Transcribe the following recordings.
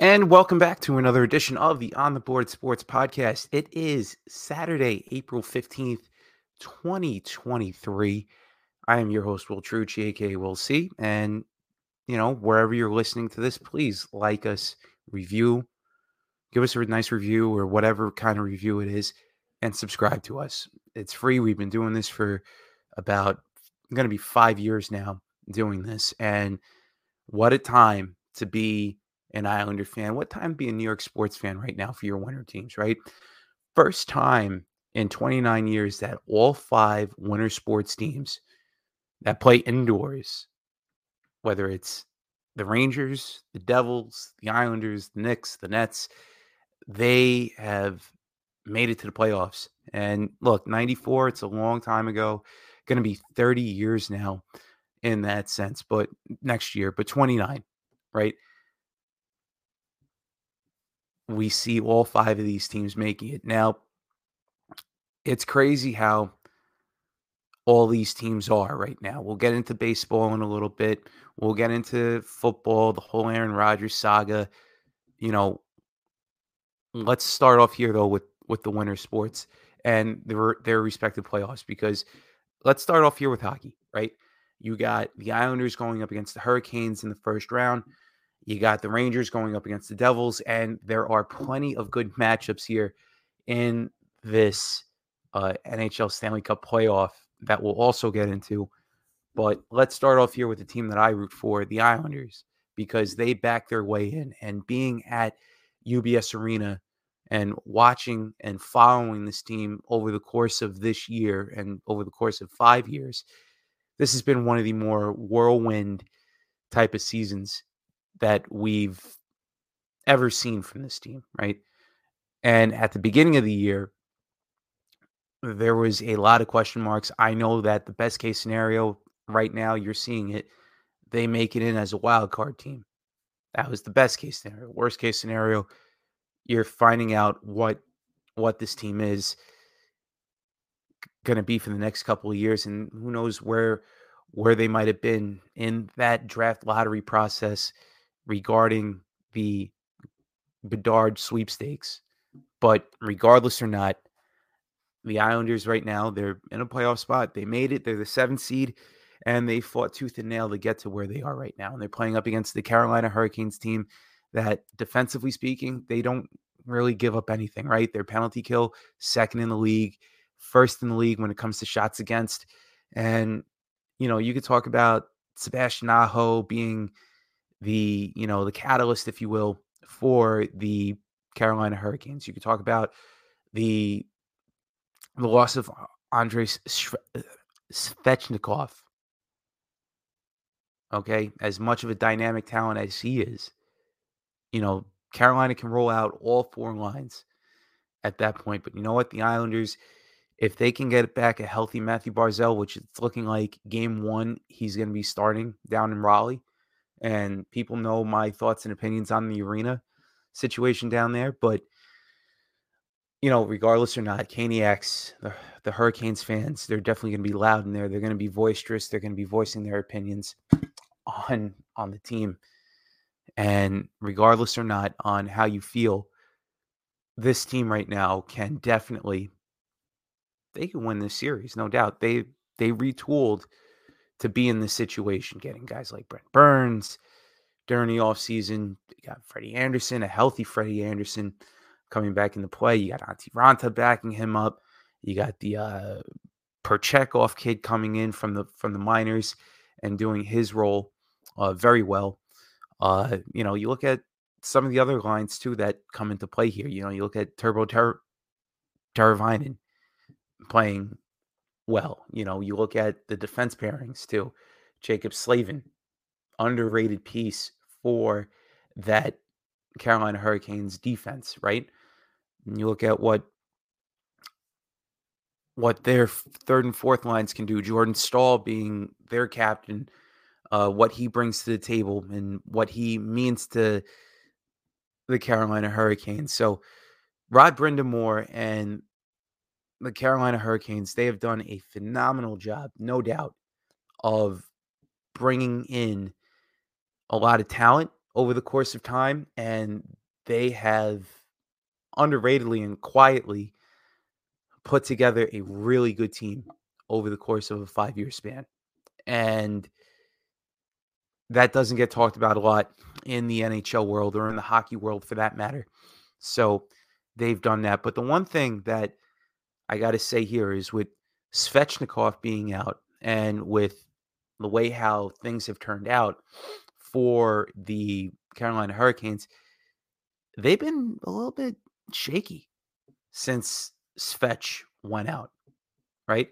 And welcome back to another edition of the On the Board Sports Podcast. It is Saturday, April 15th, 2023. I am your host, Will Chiarucci, aka Will C. And, you know, wherever you're listening to this, please like us, review, give us a nice review or whatever kind of review it is, and subscribe to us. It's free. We've been doing this for about, going to be five years now doing this. And what a time to be an Islander fan. What time be a New York sports fan right now for your winter teams, right? First time in 29 years that all five winter sports teams that play indoors, whether it's the Rangers, the Devils, the Islanders, the Knicks, the Nets, they have made it to the playoffs. And look, 94, it's a long time ago. Going to be 30 years now in that sense, but next year, but 29, right? We see all five of these teams making it. Now, it's crazy how all these teams are right now. We'll get into baseball in a little bit. We'll get into football, the whole Aaron Rodgers saga. You know, let's start off here though with with the winter sports and their their respective playoffs because let's start off here with hockey, right? You got the Islanders going up against the Hurricanes in the first round. You got the Rangers going up against the Devils, and there are plenty of good matchups here in this uh, NHL Stanley Cup playoff that we'll also get into. But let's start off here with the team that I root for, the Islanders, because they back their way in. And being at UBS Arena and watching and following this team over the course of this year and over the course of five years, this has been one of the more whirlwind type of seasons that we've ever seen from this team, right? And at the beginning of the year, there was a lot of question marks. I know that the best case scenario right now, you're seeing it, they make it in as a wild card team. That was the best case scenario. Worst case scenario, you're finding out what what this team is going to be for the next couple of years and who knows where where they might have been in that draft lottery process regarding the Bedard sweepstakes. But regardless or not, the Islanders right now, they're in a playoff spot. They made it. They're the seventh seed, and they fought tooth and nail to get to where they are right now. And they're playing up against the Carolina Hurricanes team that, defensively speaking, they don't really give up anything, right? Their penalty kill, second in the league, first in the league when it comes to shots against. And, you know, you could talk about Sebastian Aho being – the you know the catalyst, if you will, for the Carolina Hurricanes. You could talk about the the loss of Andrei uh, Svechnikov. Okay, as much of a dynamic talent as he is, you know Carolina can roll out all four lines at that point. But you know what? The Islanders, if they can get back a healthy Mathew Barzal, which it's looking like game one, he's going to be starting down in Raleigh and people know my thoughts and opinions on the arena situation down there. But you know, regardless or not, Caniacs, the, the Hurricanes fans, they're definitely going to be loud in there. They're going to be boisterous. They're going to be voicing their opinions on on the team, and regardless or not on how you feel, this team right now can definitely they can win this series, no doubt. They they retooled to be in this situation, getting guys like Brent Burns during the offseason. You got Freddie Andersen, a healthy Freddie Andersen coming back into play. You got Antti Raanta backing him up. You got the uh Perchekov kid coming in from the from the minors and doing his role uh, very well. Uh, you know, you look at some of the other lines too that come into play here. You know, you look at Turbo Ter- Teravainen playing well. You know, you look at the defense pairings too. Jaccob Slavin, underrated piece for that Carolina Hurricanes defense, right? And you look at what what their third and fourth lines can do. Jordan Staal being their captain, uh, what he brings to the table and what he means to the Carolina Hurricanes. So Rod Brind'Amour and the Carolina Hurricanes, they have done a phenomenal job, no doubt, of bringing in a lot of talent over the course of time, and they have underratedly and quietly put together a really good team over the course of a five year span. And that doesn't get talked about a lot in the NHL world or in the hockey world for that matter. So they've done that. But the one thing that I got to say here is with Svechnikov being out and with the way how things have turned out for the Carolina Hurricanes, they've been a little bit shaky since Svech went out, right?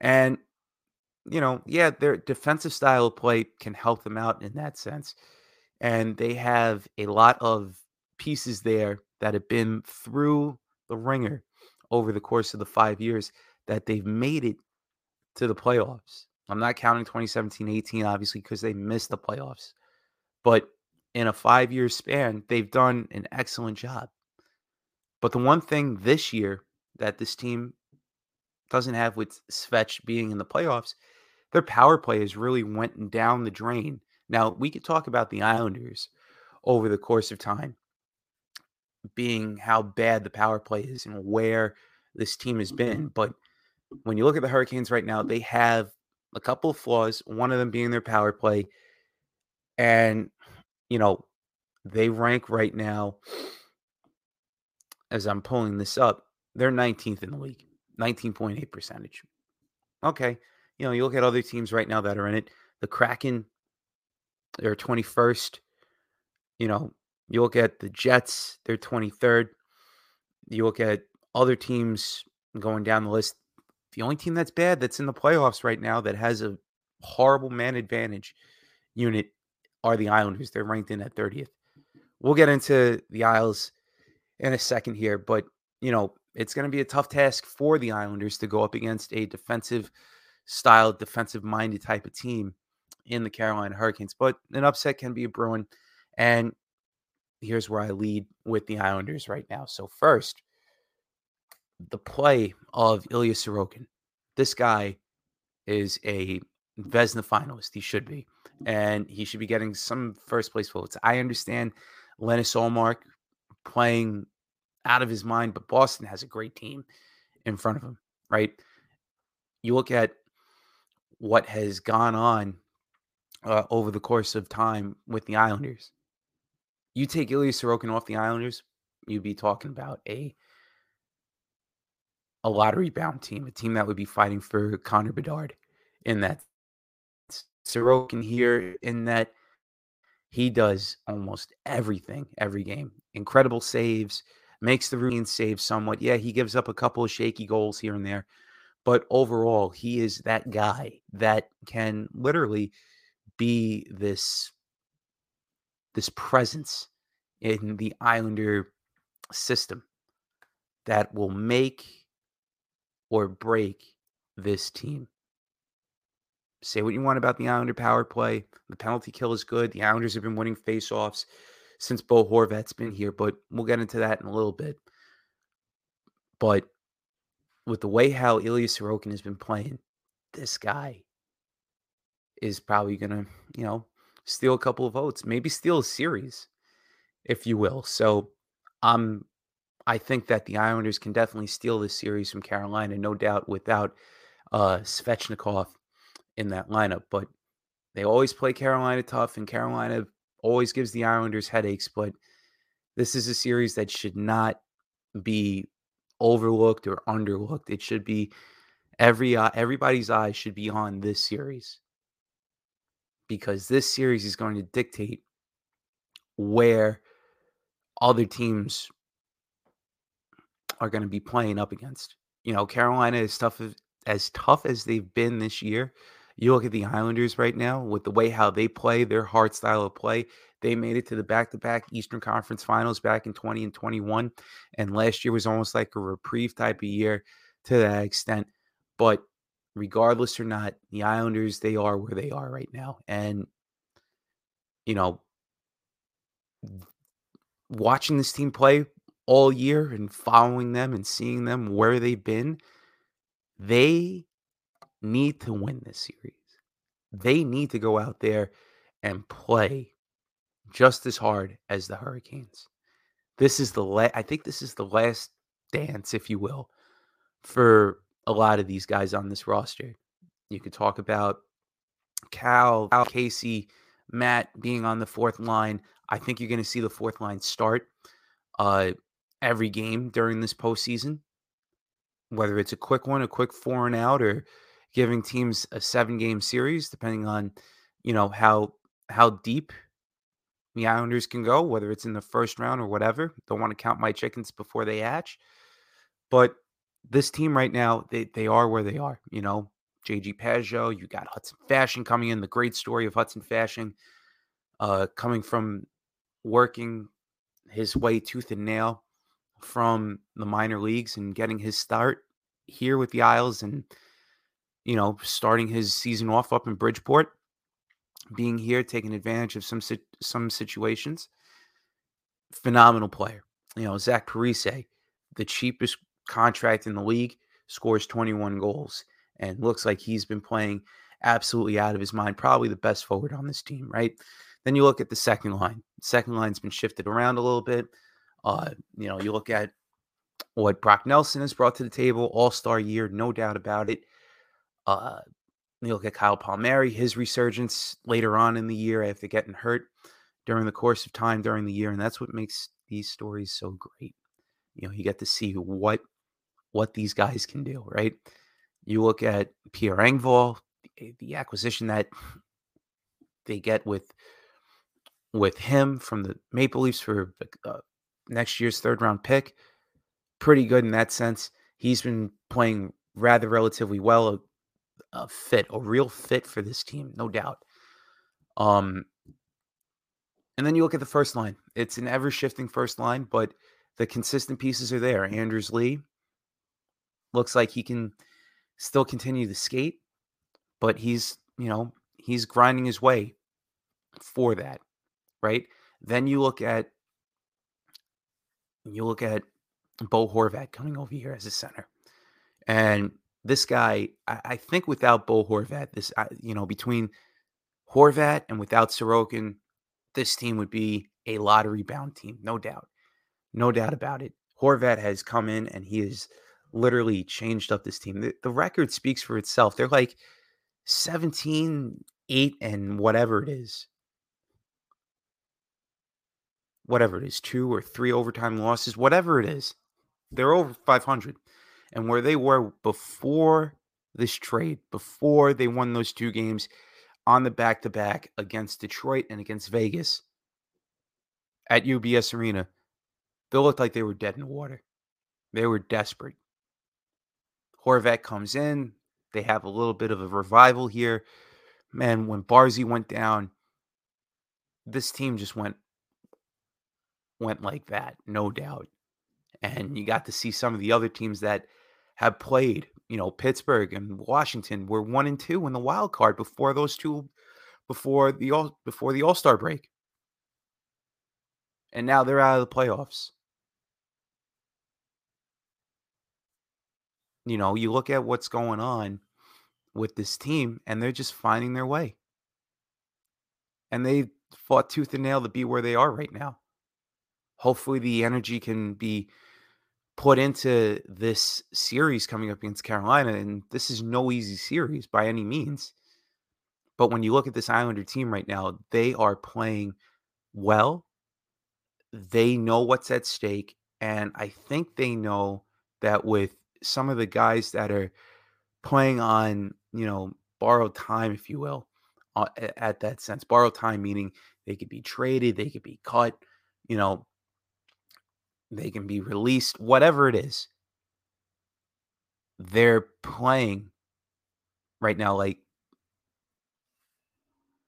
And you know, yeah, their defensive style of play can help them out in that sense. And they have a lot of pieces there that have been through the ringer over the course of the five years that they've made it to the playoffs. I'm not counting 2017 18, obviously, because they missed the playoffs. But in a five year span, they've done an excellent job. But the one thing this year that this team doesn't have with Svech being in the playoffs their power play has really went down the drain. Now, we could talk about the Islanders over the course of time being how bad the power play is and where this team has mm-hmm. been. But when you look at the Hurricanes right now, they have a couple of flaws, one of them being their power play. And, you know, they rank right now, as I'm pulling this up, they're 19th in the league, 19.8 percentage. Okay you know, you look at other teams right now that are in it. The Kraken, they're 21st. You know, you look at the Jets, they're 23rd. You look at other teams going down the list. The only team that's bad that's in the playoffs right now that has a horrible man advantage unit are the Islanders. They're ranked in at 30th. We'll get into the Isles in a second here, but you know, it's going to be a tough task for the Islanders to go up against a defensive style, defensive minded type of team in the Carolina Hurricanes. But an upset can be a brewing. And here's where I lead with the Islanders right now. So, first, the play of Ilya Sorokin. This guy is a Vezina finalist. He should be. And he should be getting some first place votes. I understand Linus Ullmark playing out of his mind, but Boston has a great team in front of him, right? You look at what has gone on uh, over the course of time with the Islanders. You take Ilya Sorokin off the Islanders, you'd be talking about a a lottery bound team, a team that would be fighting for Connor Bedard in that Sorokin here in that he does almost everything every game. Incredible saves, makes the routine save somewhat. Yeah, he gives up a couple of shaky goals here and there, but overall, he is that guy that can literally be this this presence in the Islander system that will make or break this team. Say what you want about the Islander power play. The penalty kill is good. The Islanders have been winning faceoffs since Bo Horvat's been here, but we'll get into that in a little bit. But with the way how Ilya Sorokin has been playing, this guy is probably going to, you know, steal a couple of votes, maybe steal a series, if you will. So um, I think that the Islanders can definitely steal this series from Carolina, no doubt, without uh, Svechnikov in that lineup. But they always play Carolina tough, and Carolina always gives the Islanders headaches. But this is a series that should not be overlooked or underlooked. It should be every uh, everybody's eyes should be on this series because this series is going to dictate where other teams are going to be playing up against. You know, Carolina is tough as, as tough as they've been this year. You look at the Islanders right now with the way how they play, their hard style of play. They made it to the back to back Eastern Conference finals back in 20 and 21. And last year was almost like a reprieve type of year to that extent. But regardless or not, the Islanders, they are where they are right now. And, you know, watching this team play all year and following them and seeing them where they've been, they need to win this series. They need to go out there and play just as hard as the Hurricanes. This is the la- I think this is the last dance, if you will, for a lot of these guys on this roster. You could talk about Cal, Cal Casey, Matt being on the fourth line. I think you're going to see the fourth line start uh, every game during this postseason, whether it's a quick one, a quick four and out, or giving teams a seven game series, depending on you know how how deep the Islanders can go, whether it's in the first round or whatever. Don't want to count my chickens before they hatch, but this team right now, they they are where they are. You know, JG Pageau, you got Hudson Fasching coming in. The great story of Hudson Fasching uh, coming from working his way tooth and nail from the minor leagues and getting his start here with the Isles and you know starting his season off up in Bridgeport being here taking advantage of some some situations phenomenal player you know Zach Parise the cheapest contract in the league scores 21 goals and looks like he's been playing absolutely out of his mind probably the best forward on this team right then you look at the second line. second line's been shifted around a little bit. Uh, you know, you look at what Brock Nelson has brought to the table, All Star year, no doubt about it. Uh, you look at Kyle Palmieri, his resurgence later on in the year after getting hurt during the course of time during the year, and that's what makes these stories so great. You know, you get to see what what these guys can do, right? You look at Pierre Engvall, the, the acquisition that they get with with him from the Maple Leafs for uh, next year's third round pick. Pretty good in that sense. He's been playing rather relatively well, a, a fit, a real fit for this team, no doubt. Um, and then you look at the first line. It's an ever shifting first line, but the consistent pieces are there. Anders Lee looks like he can still continue to skate, but he's, you know, he's grinding his way for that right? Then you look at you look at Bo Horvat coming over here as a center, and this guy, I, I think without Bo Horvat, this you know between Horvat and without Sorokin, this team would be a lottery bound team, no doubt, no doubt about it. Horvat has come in and he has literally changed up this team. The, the record speaks for itself. They're like 17, 8, and whatever it is whatever it is, two or three overtime losses, whatever it is, they're over 500. And where they were before this trade, before they won those two games on the back to back against Detroit and against Vegas at UBS Arena, they looked like they were dead in the water. They were desperate. Horvat comes in. They have a little bit of a revival here. Man, when Barzy went down, this team just went went like that, no doubt. And you got to see some of the other teams that have played, you know, Pittsburgh and Washington were one and two in the wild card before those two before the all before the all-star break. And now they're out of the playoffs. You know, you look at what's going on with this team and they're just finding their way. And they fought tooth and nail to be where they are right now hopefully the energy can be put into this series coming up against Carolina. And this is no easy series by any means. But when you look at this Islander team right now, they are playing well. They know what's at stake. And I think they know that with some of the guys that are playing on, you know, borrowed time, if you will, uh, at that sense, borrowed time meaning they could be traded, they could be cut, you know, they can be released, whatever it is. They're playing right now like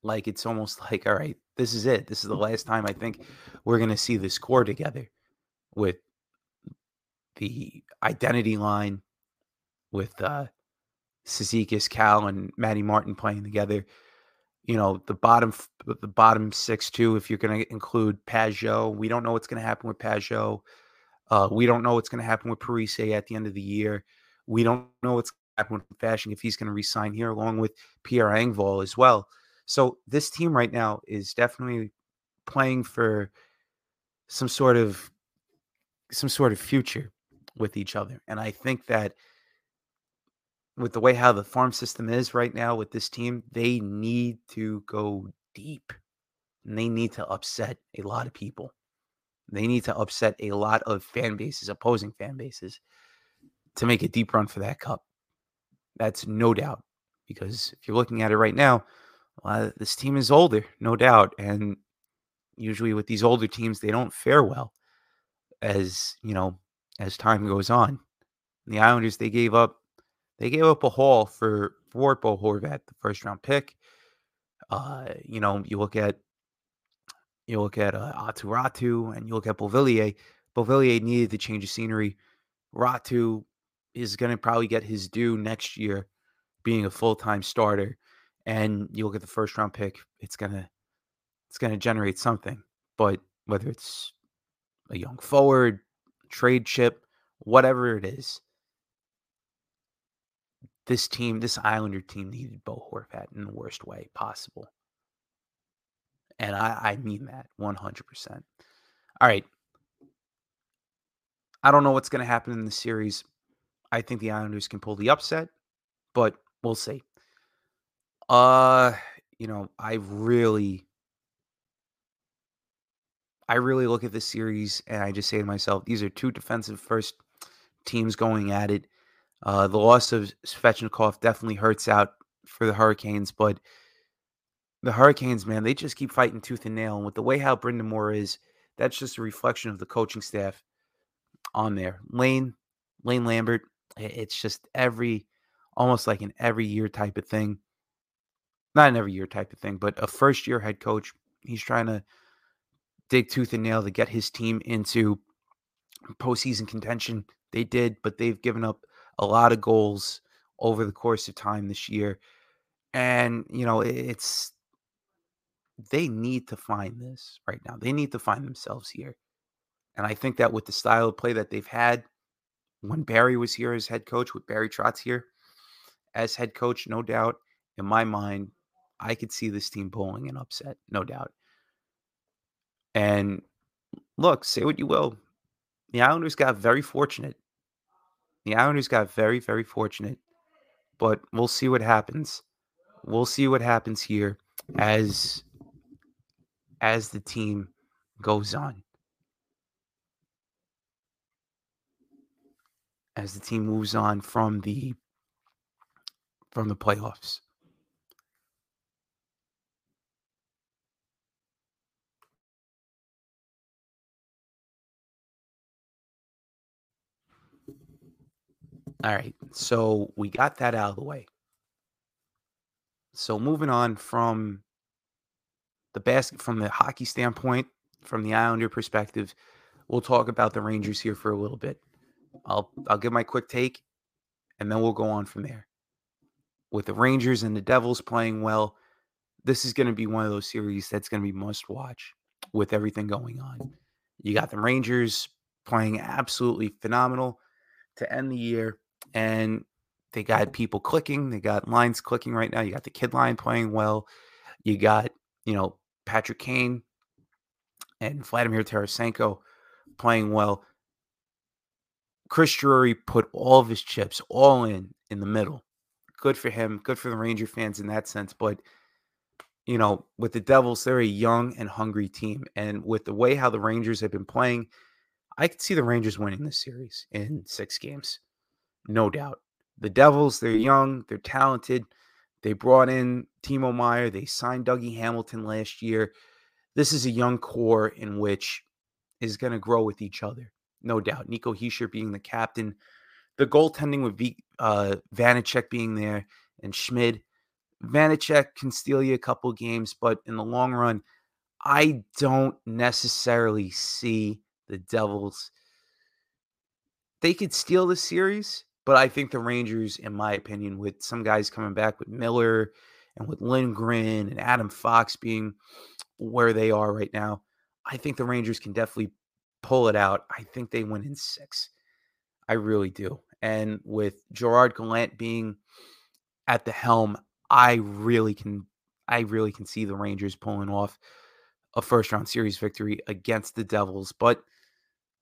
like it's almost like all right, this is it. This is the last time I think we're going to see this core together with the identity line with uh Cizikas, Cal, and Matty Martin playing together. You know, the bottom the bottom six too, if you're gonna include Pageau. We don't know what's gonna happen with Pageau. Uh, we don't know what's going to happen with Parise at the end of the year. We don't know what's going to happen with Fasching if he's going to resign here, along with Pierre Engvall as well. So this team right now is definitely playing for some sort of some sort of future with each other. And I think that with the way how the farm system is right now with this team, they need to go deep. And they need to upset a lot of people. They need to upset a lot of fan bases, opposing fan bases, to make a deep run for that cup. That's no doubt. Because if you're looking at it right now, well, this team is older, no doubt. And usually with these older teams, they don't fare well as, you know, as time goes on. The Islanders, they gave up they gave up a haul for for Bo Horvat, the first round pick. Uh, you know, you look at you look at uh, Aatu Räty and you look at Beauvillier. Beauvillier needed to change the scenery. Räty is going to probably get his due next year, being a full time starter. And you look at the first round pick, it's gonna it's gonna generate something. But whether it's a young forward, trade chip, whatever it is, this team, this Islander team needed Bo Horvat in the worst way possible. And I, I mean that 100%. All right. I don't know what's going to happen in the series. I think the Islanders can pull the upset, but we'll see. Uh, you know, I really I really look at this series and I just say to myself, these are two defensive first teams going at it. Uh, the loss of Svechnikov definitely hurts out for the Hurricanes, but the Hurricanes, man, they just keep fighting tooth and nail. And with the way how Brind'Amour is, that's just a reflection of the coaching staff on there. Lane, Lane Lambert, it's just every, almost like an every year type of thing. Not an every year type of thing, but a first year head coach. He's trying to dig tooth and nail to get his team into postseason contention. They did, but they've given up a lot of goals over the course of time this year. And, you know, it's, they need to find this right now. They need to find themselves here. And I think that with the style of play that they've had when Barry was here as head coach, with Barry Trotz here as head coach, no doubt, in my mind, I could see this team pulling an upset, no doubt. And look, say what you will, the Islanders got very fortunate the Islanders got very, very fortunate, but we'll see what happens. We'll see what happens here as as the team goes on. As the team moves on from the from the playoffs. All right. So we got that out of the way. So moving on from the basket from the hockey standpoint, from the Islander perspective, we'll talk about the Rangers here for a little bit. I'll I'll give my quick take and then we'll go on from there. With the Rangers and the Devils playing well, this is going to be one of those series that's going to be must watch with everything going on. You got the Rangers playing absolutely phenomenal to end the year and they got people clicking. They got lines clicking right now. You got the kid line playing well. You got, you know, Patrick Kane and Vladimir Tarasenko playing well. Chris Drury put all of his chips all in in the middle. Good for him. Good for the Ranger fans in that sense. But, you know, with the Devils, they're a young and hungry team. And with the way how the Rangers have been playing, I could see the Rangers winning this series in six games no doubt. The Devils, they're young, they're talented. They brought in Timo Meier, they signed Dougie Hamilton last year. This is a young core in which is going to grow with each other, no doubt. Nico Hischier being the captain, the goaltending with v, uh, Vanecek being there and Schmid. Vanecek can steal you a couple games, but in the long run, I don't necessarily see the Devils. They could steal the series, but I think the Rangers, in my opinion, with some guys coming back with Miller and with Lindgren and Adam Fox being where they are right now, I think the Rangers can definitely pull it out. I think they win in six. I really do. And with Gerard Gallant being at the helm, I really can I really can see the Rangers pulling off a first round series victory against the Devils. But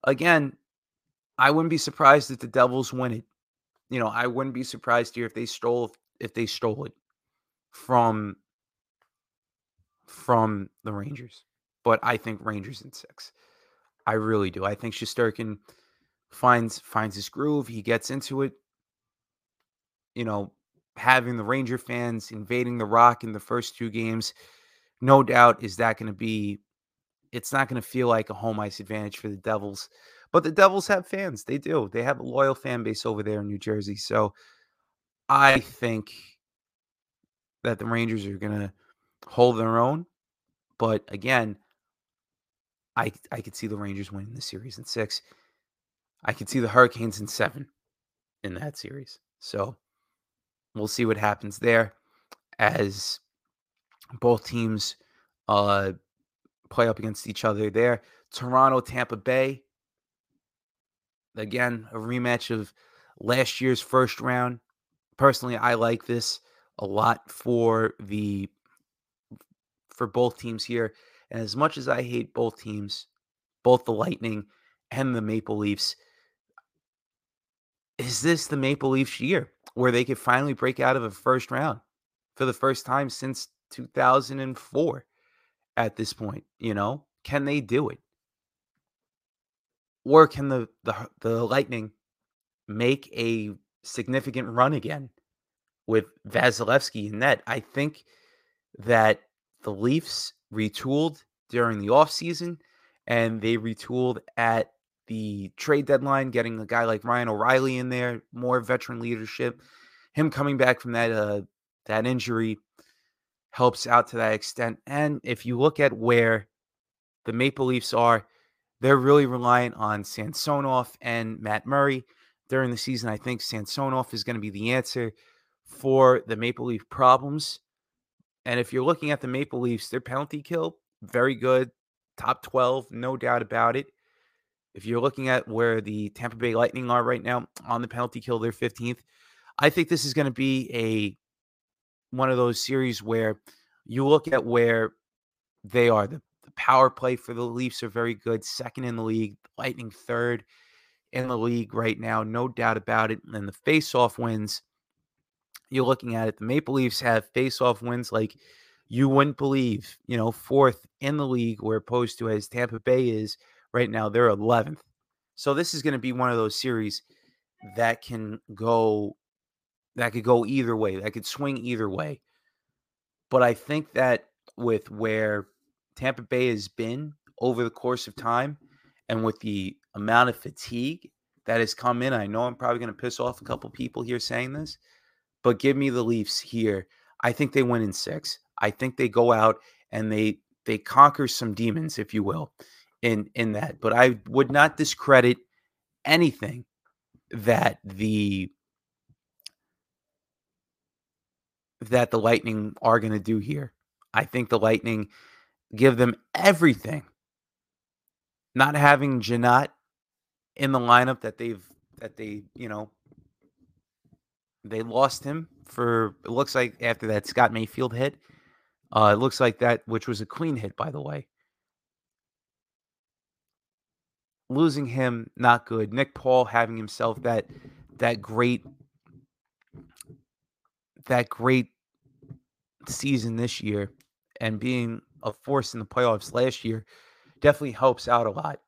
again, I wouldn't be surprised if the Devils win it. You know, I wouldn't be surprised here if they stole if they stole it from from the Rangers. But I think Rangers in six. I really do. I think Shesterkin finds finds his groove. He gets into it. You know, having the Ranger fans invading the Rock in the first two games, no doubt is that going to be. It's not going to feel like a home ice advantage for the Devils, but the Devils have fans. They do. They have a loyal fan base over there in New Jersey. So I think that the Rangers are going to hold their own. But again, I I could see the Rangers winning the series in six. I could see the Hurricanes in seven in that series. So we'll see what happens there as both teams uh, play up against each other there. Toronto, Tampa Bay. Again, a rematch of last year's first round. Personally, I like this a lot for the for both teams here. And as much as I hate both teams, both the Lightning and the Maple Leafs, is this the Maple Leafs year where they could finally break out of a first round for the first time since 2004 at this point, you know? Can they do it? Or can the the, the Lightning make a significant run again with Vasilevskiy in net? I think that the Leafs retooled during the offseason and they retooled at the trade deadline, getting a guy like Ryan O'Reilly in there, more veteran leadership. Him coming back from that uh, that injury helps out to that extent. And if you look at where the Maple Leafs are, they're really reliant on Samsonov and Matt Murray during the season. I think Samsonov is going to be the answer for the Maple Leaf problems. And if you're looking at the Maple Leafs, their penalty kill, very good. Top 12, no doubt about it. If you're looking at where the Tampa Bay Lightning are right now on the penalty kill, they're 15th. I think this is going to be a one of those series where you look at where they are. The power play for the Leafs are very good, second in the league. Lightning third in the league right now, no doubt about it. And the face-off wins you're looking at it, the Maple Leafs have face-off wins like you wouldn't believe. You know, fourth in the league, where opposed to as Tampa Bay is right now, they're 11th. So this is going to be one of those series that can go that could go either way. That could swing either way. But I think that with where Tampa Bay has been over the course of time and with the amount of fatigue that has come in, I know I'm probably going to piss off a couple people here saying this, but give me the Leafs here. I think they win in six. I think they go out and they they conquer some demons, if you will, in in that. But I would not discredit anything that the that the Lightning are going to do here. I think the Lightning give them everything. Not having Jeannot in the lineup that they've that they you know they lost him for it looks like after that Scott Mayfield hit. Uh, it looks like that, which was a clean hit, by the way. Losing him, not good. Nick Paul having himself that that great that great season this year and being a force in the playoffs last year definitely helps out a lot.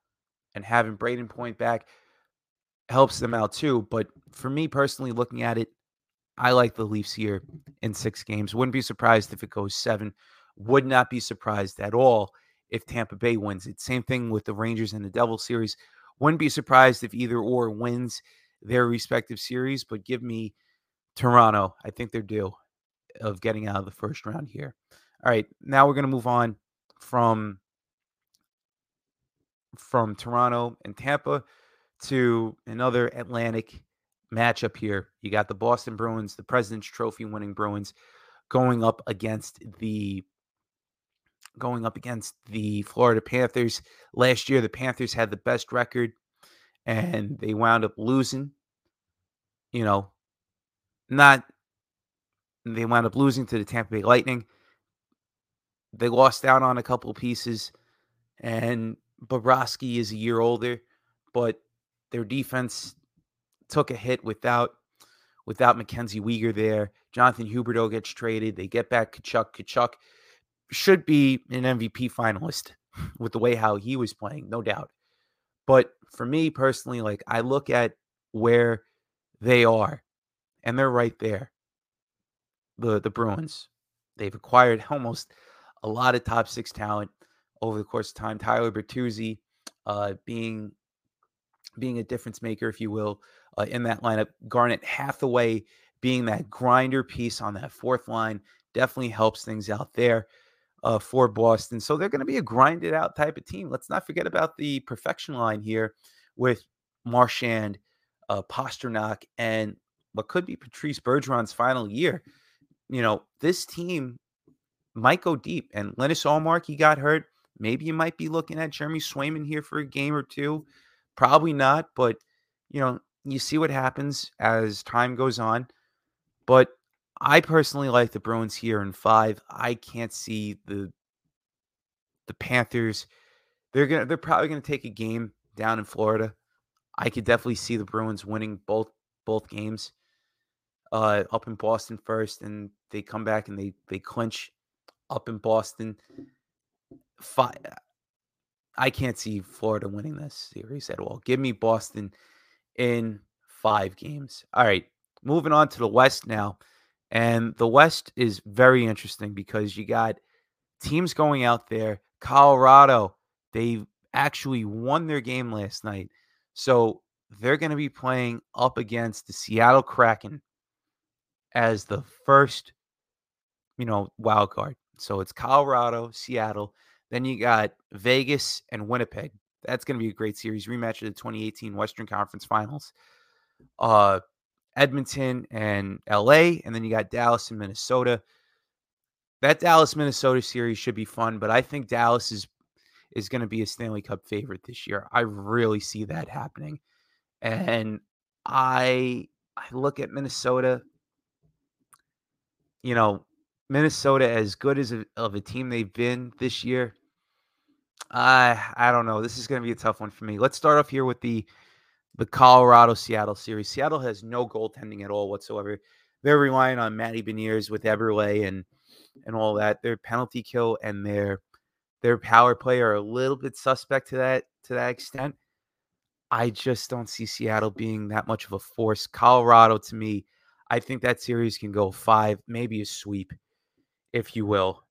And having Brayden Point back helps them out too. But for me personally, looking at it, I like the Leafs here in six games. Wouldn't be surprised if it goes seven. Would not be surprised at all if Tampa Bay wins it. Same thing with the Rangers and the Devil series. Wouldn't be surprised if either or wins their respective series, but give me Toronto. I think they're due of getting out of the first round here. All right, now we're going to move on from from Toronto and Tampa to another Atlantic matchup here. You got the Boston Bruins, the President's Trophy winning Bruins, going up against the going up against the Florida Panthers. Last year, the Panthers had the best record, and they wound up losing. You know, not they wound up losing to the Tampa Bay Lightning. They lost out on a couple pieces and Bobrovsky is a year older, but their defense took a hit without without Mackenzie Weegar there. Jonathan Huberdeau gets traded. They get back Tkachuk. Tkachuk should be an MVP finalist with the way how he was playing, no doubt. But for me personally, like I look at where they are, and they're right there. The the Bruins. They've acquired almost a lot of top six talent over the course of time. Tyler Bertuzzi uh, being being a difference maker, if you will, uh, in that lineup. Garnet Hathaway being that grinder piece on that fourth line definitely helps things out there uh, for Boston. So they're going to be a grinded out type of team. Let's not forget about the perfection line here with Marchand, uh, Pastrnak, and what could be Patrice Bergeron's final year. You know, this team might go deep. And Linus Ullmark, he got hurt. Maybe you might be looking at Jeremy Swayman here for a game or two. Probably not, but you know, you see what happens as time goes on. But I personally like the Bruins here in five. I can't see the the Panthers. They're gonna they're probably gonna take a game down in Florida. I could definitely see the Bruins winning both both games. Uh, up in Boston first, and they come back and they they clinch up in Boston. Five, I can't see Florida winning this series at all. Give me Boston in five games. All right, moving on to the West now. And the West is very interesting because you got teams going out there. Colorado, they actually won their game last night. So they're going to be playing up against the Seattle Kraken as the first, you know, wild card. So it's Colorado, Seattle. Then you got Vegas and Winnipeg. That's going to be a great series rematch of the 2018 Western Conference Finals. Uh, Edmonton and LA, and then you got Dallas and Minnesota. That Dallas Minnesota series should be fun, but I think Dallas is is going to be a Stanley Cup favorite this year. I really see that happening. And I I look at Minnesota, you know, Minnesota as good as a, of a team they've been this year. I I don't know. This is going to be a tough one for me. Let's start off here with the the Colorado Seattle series. Seattle has no goaltending at all whatsoever. They're relying on Matty Beniers with Eberle and and all that. Their penalty kill and their their power play are a little bit suspect to that to that extent. I just don't see Seattle being that much of a force. Colorado, to me, I think that series can go five, maybe a sweep, if you will.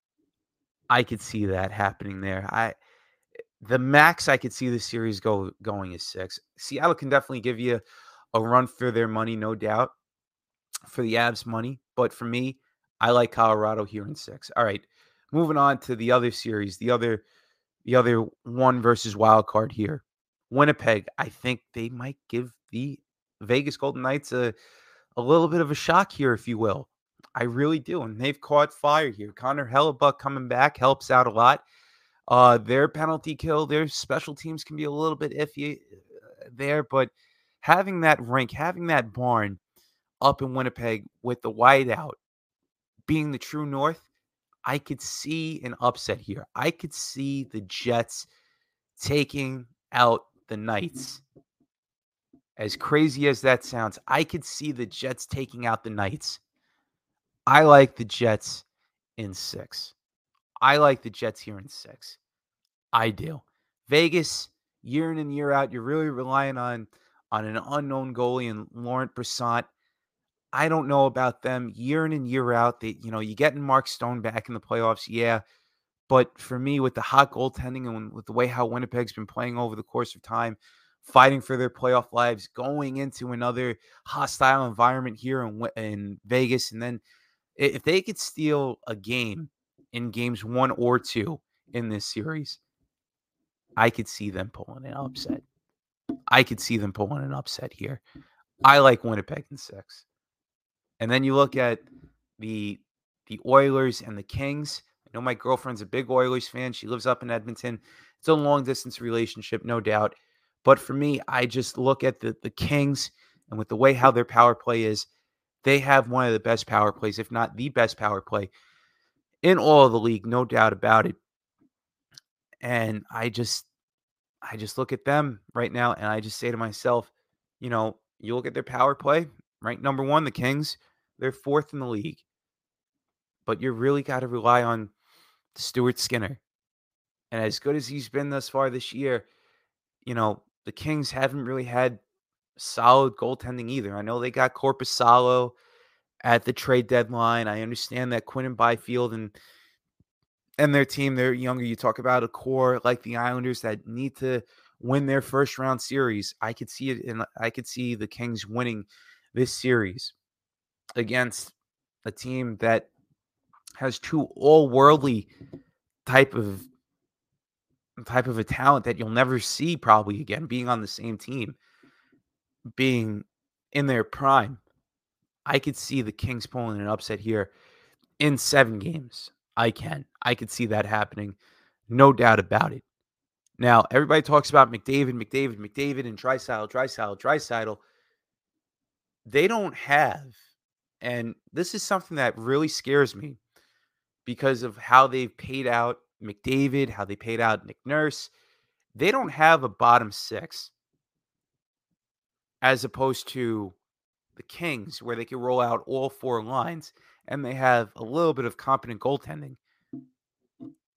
I could see that happening there. I the max I could see the series go going is six. Seattle can definitely give you a run for their money, no doubt, for the Avs money. But for me, I like Colorado here in six. All right, moving on to the other series, the other, the other one versus wild card here. Winnipeg, I think they might give the Vegas Golden Knights a a little bit of a shock here, if you will. I really do, and they've caught fire here. Connor Hellebuyck coming back helps out a lot. Uh, their penalty kill, their special teams can be a little bit iffy uh, there, but having that rink, having that barn up in Winnipeg with the whiteout being the true north, I could see an upset here. I could see the Jets taking out the Knights. As crazy as that sounds, I could see the Jets taking out the Knights. I like the Jets in six. I like the Jets here in six. I do. Vegas, year in and year out, you're really relying on on an unknown goalie and Laurent Brossoit. I don't know about them year in and year out. That you know, you getting Mark Stone back in the playoffs, yeah. But for me, with the hot goaltending and with the way how Winnipeg's been playing over the course of time, fighting for their playoff lives, going into another hostile environment here in, in Vegas, and then if they could steal a game in games one or two in this series, I could see them pulling an upset. I could see them pulling an upset here. I like Winnipeg in six. And then you look at the the Oilers and the Kings. I know my girlfriend's a big Oilers fan. She lives up in Edmonton. It's a long distance relationship, no doubt. But for me, I just look at the the Kings and with the way how their power play is, they have one of the best power plays, if not the best power play in all of the league, no doubt about it. And I just I just look at them right now and I just say to myself, you know, you look at their power play, right? Number one, the Kings, they're fourth in the league. But you really got to rely on Stuart Skinner. And as good as he's been thus far this year, you know, the Kings haven't really had solid goaltending either. I know they got Korpisalo at the trade deadline. I understand that Quinton Byfield and and their team, they're younger. You talk about a core like the Islanders that need to win their first round series. I could see it and I could see the Kings winning this series against a team that has two all worldly type of type of a talent that you'll never see probably again being on the same team being in their prime i could see the kings pulling an upset here in seven games. I can. I could see that happening no doubt about it. Now everybody talks about mcdavid mcdavid mcdavid and draisaitl draisaitl draisaitl they don't have and this is something that really scares me because of how they've paid out McDavid, how they paid out Nick Nurse. They don't have a bottom six as opposed to the Kings, where they can roll out all four lines and they have a little bit of competent goaltending.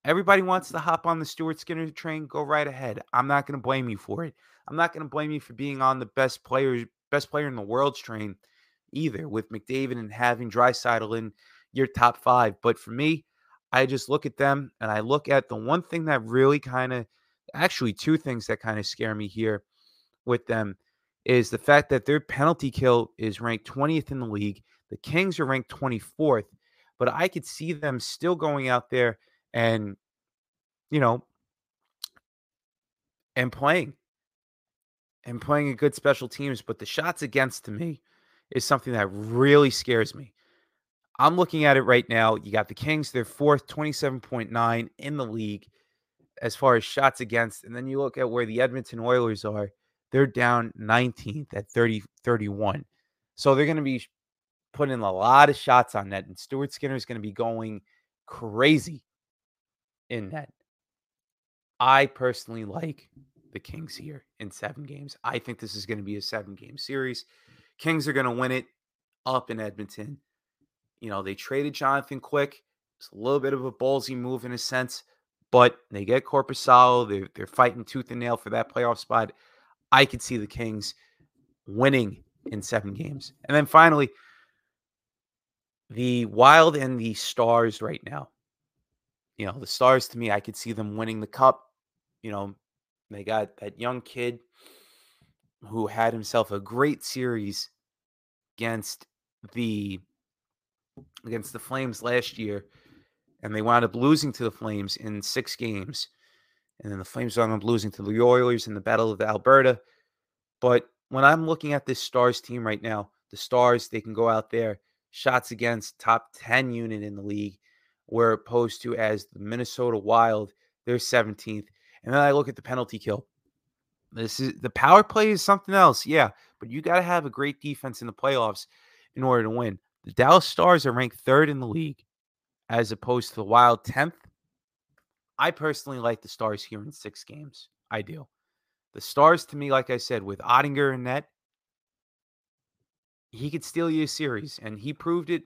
Everybody wants to hop on the Stuart Skinner train. Go right ahead. I'm not going to blame you for it. I'm not going to blame you for being on the best player, best player in the world's train either, with McDavid and having Draisaitl in your top five. But for me, I just look at them and I look at the one thing that really kind of, actually, two things that kind of scare me here with them is the fact that their penalty kill is ranked 20th in the league. The Kings are ranked 24th, but I could see them still going out there and, you know, and playing and playing a good special teams. But the shots against to me is something that really scares me. I'm looking at it right now. You got the Kings, they're fourth, 27.9 in the league as far as shots against. And then you look at where the Edmonton Oilers are, they're down 19th at 30, 31. So they're going to be putting a lot of shots on net. And Stuart Skinner is going to be going crazy in net. I personally like the Kings here in seven games. I think this is going to be a seven game series. Kings are going to win it up in Edmonton. You know, they traded Jonathan Quick. It's a little bit of a ballsy move in a sense, but they get Korpisalo. They're, they're fighting tooth and nail for that playoff spot. I could see the Kings winning in seven games. And then finally, the Wild and the Stars right now. You know, the Stars to me, I could see them winning the cup. You know, they got that young kid who had himself a great series against the against the Flames last year, and they wound up losing to the Flames in six games. And then the Flames wound up losing to the Oilers in the Battle of Alberta. But when I'm looking at this Stars team right now, the Stars, they can go out there, shots against top 10 unit in the league, where opposed to as the Minnesota Wild, they're 17th. And then I look at the penalty kill. This is the power play is something else, yeah, but you got to have a great defense in the playoffs in order to win. The Dallas Stars are ranked third in the league as opposed to the Wild 10th. I personally like the Stars here in six games. I do. The Stars, to me, like I said, with Oettinger in net, he could steal you a series. And he proved it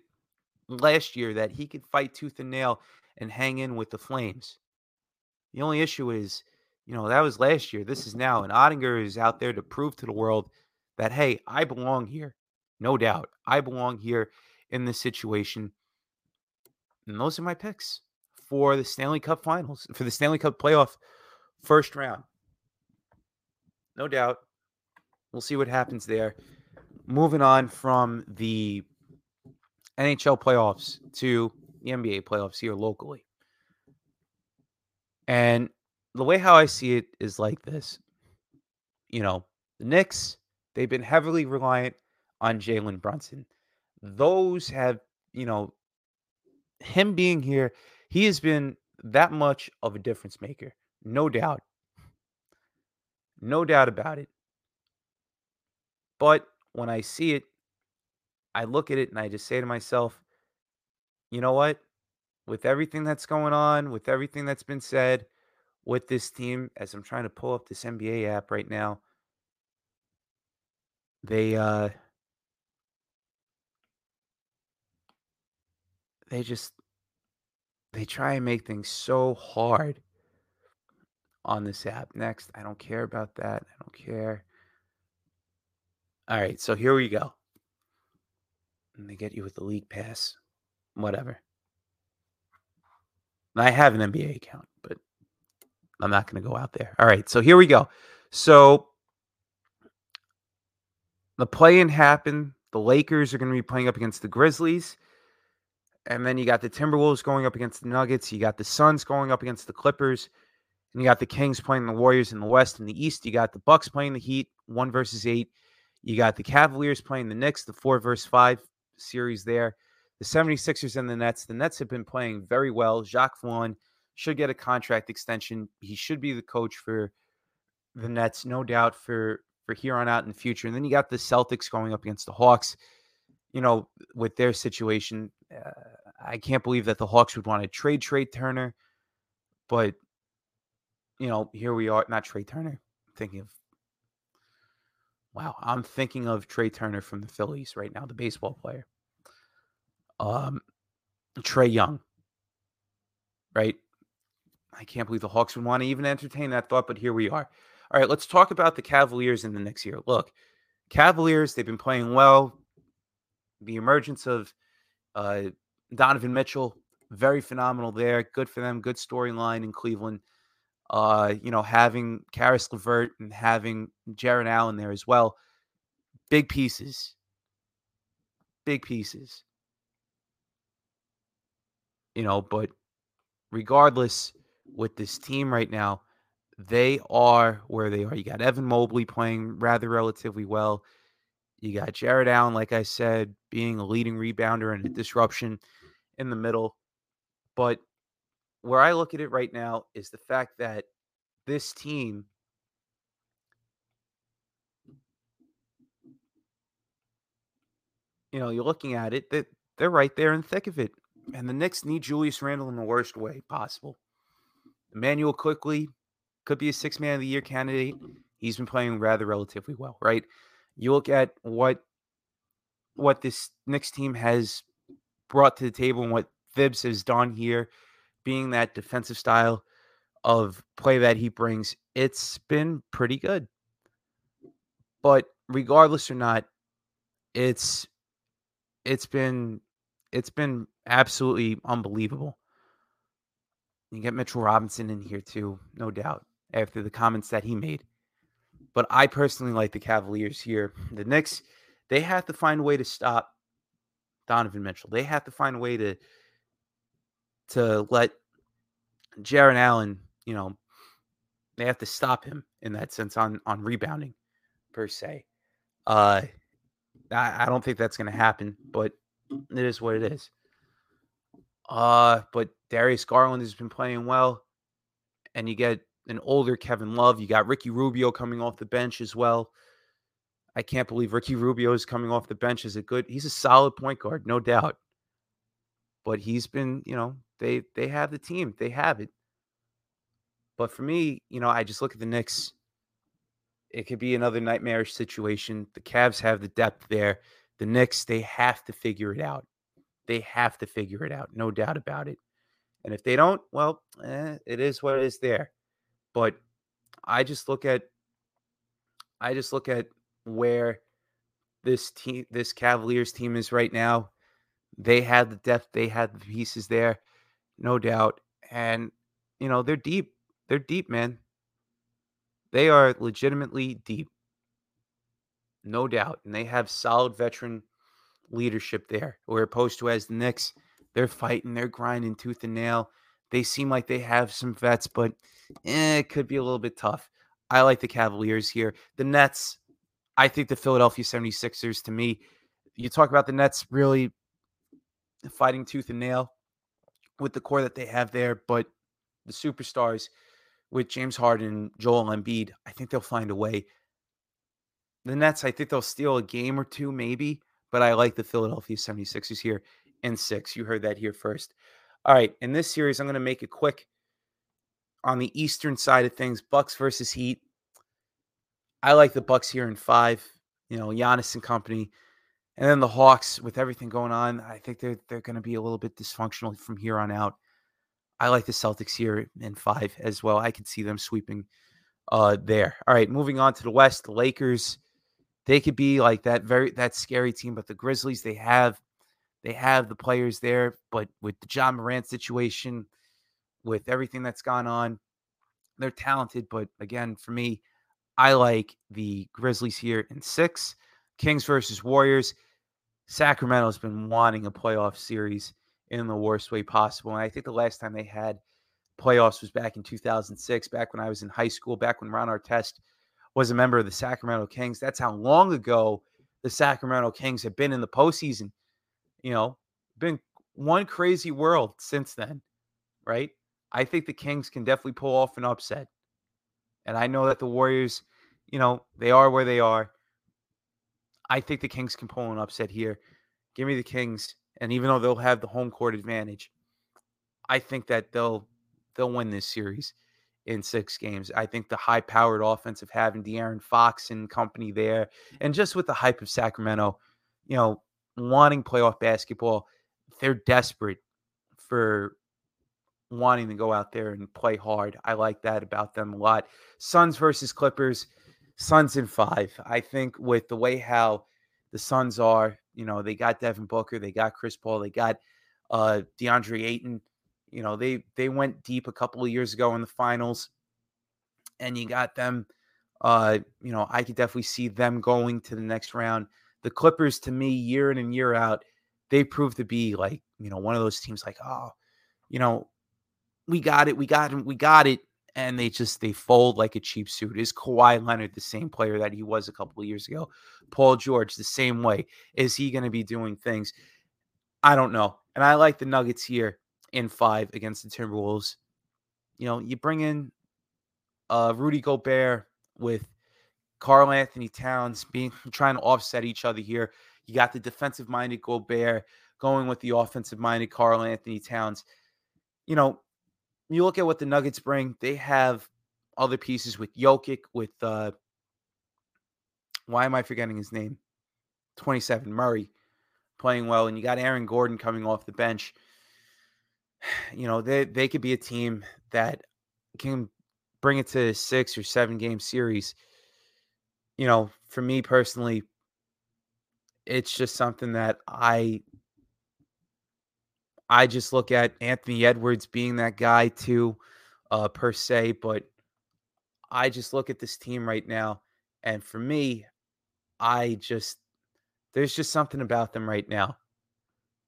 last year that he could fight tooth and nail and hang in with the Flames. The only issue is, you know, that was last year. This is now. And Oettinger is out there to prove to the world that, hey, I belong here. No doubt. I belong here in this situation. And those are my picks for the Stanley Cup finals, for the Stanley Cup playoff first round. No doubt. We'll see what happens there. Moving on from the NHL playoffs to the NBA playoffs here locally. And the way how I see it is like this. You know, the Knicks, they've been heavily reliant on Jalen Brunson. Those have, you know, him being here, he has been that much of a difference maker. No doubt. No doubt about it. But when I see it, I look at it and I just say to myself, you know what? With everything that's going on, with everything that's been said, with this team as I'm trying to pull up this NBA app right now. They uh they just they try and make things so hard on this app. Next, I don't care about that. I don't care. All right, so here we go. And they get you with the league pass. Whatever. I have an NBA account, but I'm not going to go out there. All right, so here we go. So the play-in happened. The Lakers are going to be playing up against the Grizzlies. And then you got the Timberwolves going up against the Nuggets. You got the Suns going up against the Clippers. And you got the Kings playing the Warriors in the West. and the East, you got the Bucks playing the Heat, one versus eight. You got the Cavaliers playing the Knicks, the four versus five series there. The 76ers and the Nets. The Nets have been playing very well. Jacque Vaughn should get a contract extension. He should be the coach for the Nets, no doubt, for for here on out in the future. And then you got the Celtics going up against the Hawks. You know, with their situation, uh, I can't believe that the Hawks would want to trade Trea Turner, but you know, here we are. Not Trea Turner. Thinking of wow. I'm thinking of Trea Turner from the Phillies right now, the baseball player. Um, Trae Young, right? I can't believe the Hawks would want to even entertain that thought, but here we are. All right, let's talk about the Cavaliers in the next year. Look, Cavaliers, they've been playing well. The emergence of uh, Donovan Mitchell, very phenomenal there. Good for them. Good storyline in Cleveland. Uh, you know, having Caris LeVert and having Jarrett Allen there as well. Big pieces. Big pieces. You know, but regardless, with this team right now, they are where they are. You got Evan Mobley playing rather relatively well. You got Jarrett Allen, like I said, being a leading rebounder and a disruption in the middle. But where I look at it right now is the fact that this team you know, you're looking at it that they're right there in the thick of it. And the Knicks need Julius Randle in the worst way possible. Immanuel Quickley could be a six man of the year candidate. He's been playing rather relatively well, right? You look at what what this Knicks team has brought to the table and what Thibs has done here, being that defensive style of play that he brings, it's been pretty good. But regardless or not, it's it's been it's been absolutely unbelievable. You get Mitchell Robinson in here too, no doubt, after the comments that he made. But I personally like the Cavaliers here. The Knicks, they have to find a way to stop Donovan Mitchell. They have to find a way to to let Jarrett Allen, you know, they have to stop him in that sense on on rebounding per se. Uh I, I don't think that's gonna happen, but it is what it is. Uh, but Darius Garland has been playing well, and you get an older Kevin Love. You got Ricky Rubio coming off the bench as well. I can't believe Ricky Rubio is coming off the bench as a good. He's a solid point guard, no doubt. But he's been, you know, they they have the team, they have it. But for me, you know, I just look at the Knicks. It could be another nightmarish situation. The Cavs have the depth there. The Knicks, they have to figure it out. They have to figure it out, no doubt about it. And if they don't, well, eh, it is what it is there. But I just look at I just look at where this team this Cavaliers team is right now. They had the depth, they had the pieces there, no doubt. And you know, they're deep. They're deep, man. They are legitimately deep. No doubt. And they have solid veteran leadership there. Where opposed to as the Knicks, they're fighting, they're grinding tooth and nail. They seem like they have some vets, but eh, it could be a little bit tough. I like the Cavaliers here. The Nets, I think the Philadelphia 76ers, to me, you talk about the Nets really fighting tooth and nail with the core that they have there, but the superstars with James Harden, Joel Embiid, I think they'll find a way. The Nets, I think they'll steal a game or two, maybe, but I like the Philadelphia 76ers here in six. You heard that here first. All right. In this series, I'm going to make it quick. on the eastern side of things, Bucks versus Heat. I like the Bucks here in five. You know, Giannis and company, and then the Hawks with everything going on. I think they're they're going to be a little bit dysfunctional from here on out. I like the Celtics here in five as well. I can see them sweeping uh there. All right, moving on to the West, the Lakers. They could be like that very that scary team, but the Grizzlies they have they have the players there, but with the Ja Morant situation, with everything that's gone on, they're talented. But again, for me, I like the Grizzlies here in six. Kings versus Warriors. Sacramento's been wanting a playoff series in the worst way possible. And I think the last time they had playoffs was back in 2006, back when I was in high school, back when Ron Artest was a member of the Sacramento Kings. That's how long ago the Sacramento Kings have been in the postseason. You know, been one crazy world since then, right? I think the Kings can definitely pull off an upset. And I know that the Warriors, you know, they are where they are. I think the Kings can pull an upset here. Give me the Kings. And even though they'll have the home court advantage, I think that they'll they'll win this series in six games. I think the high powered offense of having De'Aaron Fox and company there, and just with the hype of Sacramento, you know, wanting playoff basketball, they're desperate for wanting to go out there and play hard. I like that about them a lot. Suns versus Clippers. Suns in five. I think with the way how the Suns are, you know, they got Devin Booker, they got Chris Paul, they got uh DeAndre Ayton. You know, they they went deep a couple of years ago in the finals, and you got them. Uh, you know, I could definitely see them going to the next round. The Clippers, to me, year in and year out, they prove to be like, you know, one of those teams like, oh, you know, we got it, we got him, we got it. And they just they fold like a cheap suit. Is Kawhi Leonard the same player that he was a couple of years ago? Paul George the same way. Is he going to be doing things? I don't know. And I like the Nuggets here in five against the Timberwolves. You know, you bring in uh, Rudy Gobert with Karl-Anthony Towns being trying to offset each other here. You got the defensive minded Gobert going with the offensive minded Karl-Anthony Towns. You know, you look at what the Nuggets bring, they have other pieces with Jokic, with uh why am I forgetting his name? 27, Murray playing well, and you got Aaron Gordon coming off the bench. You know, they they could be a team that can bring it to six or seven game series. You know, for me personally, it's just something that I I just look at Anthony Edwards being that guy too, uh, per se. But I just look at this team right now, and for me, I just there's just something about them right now.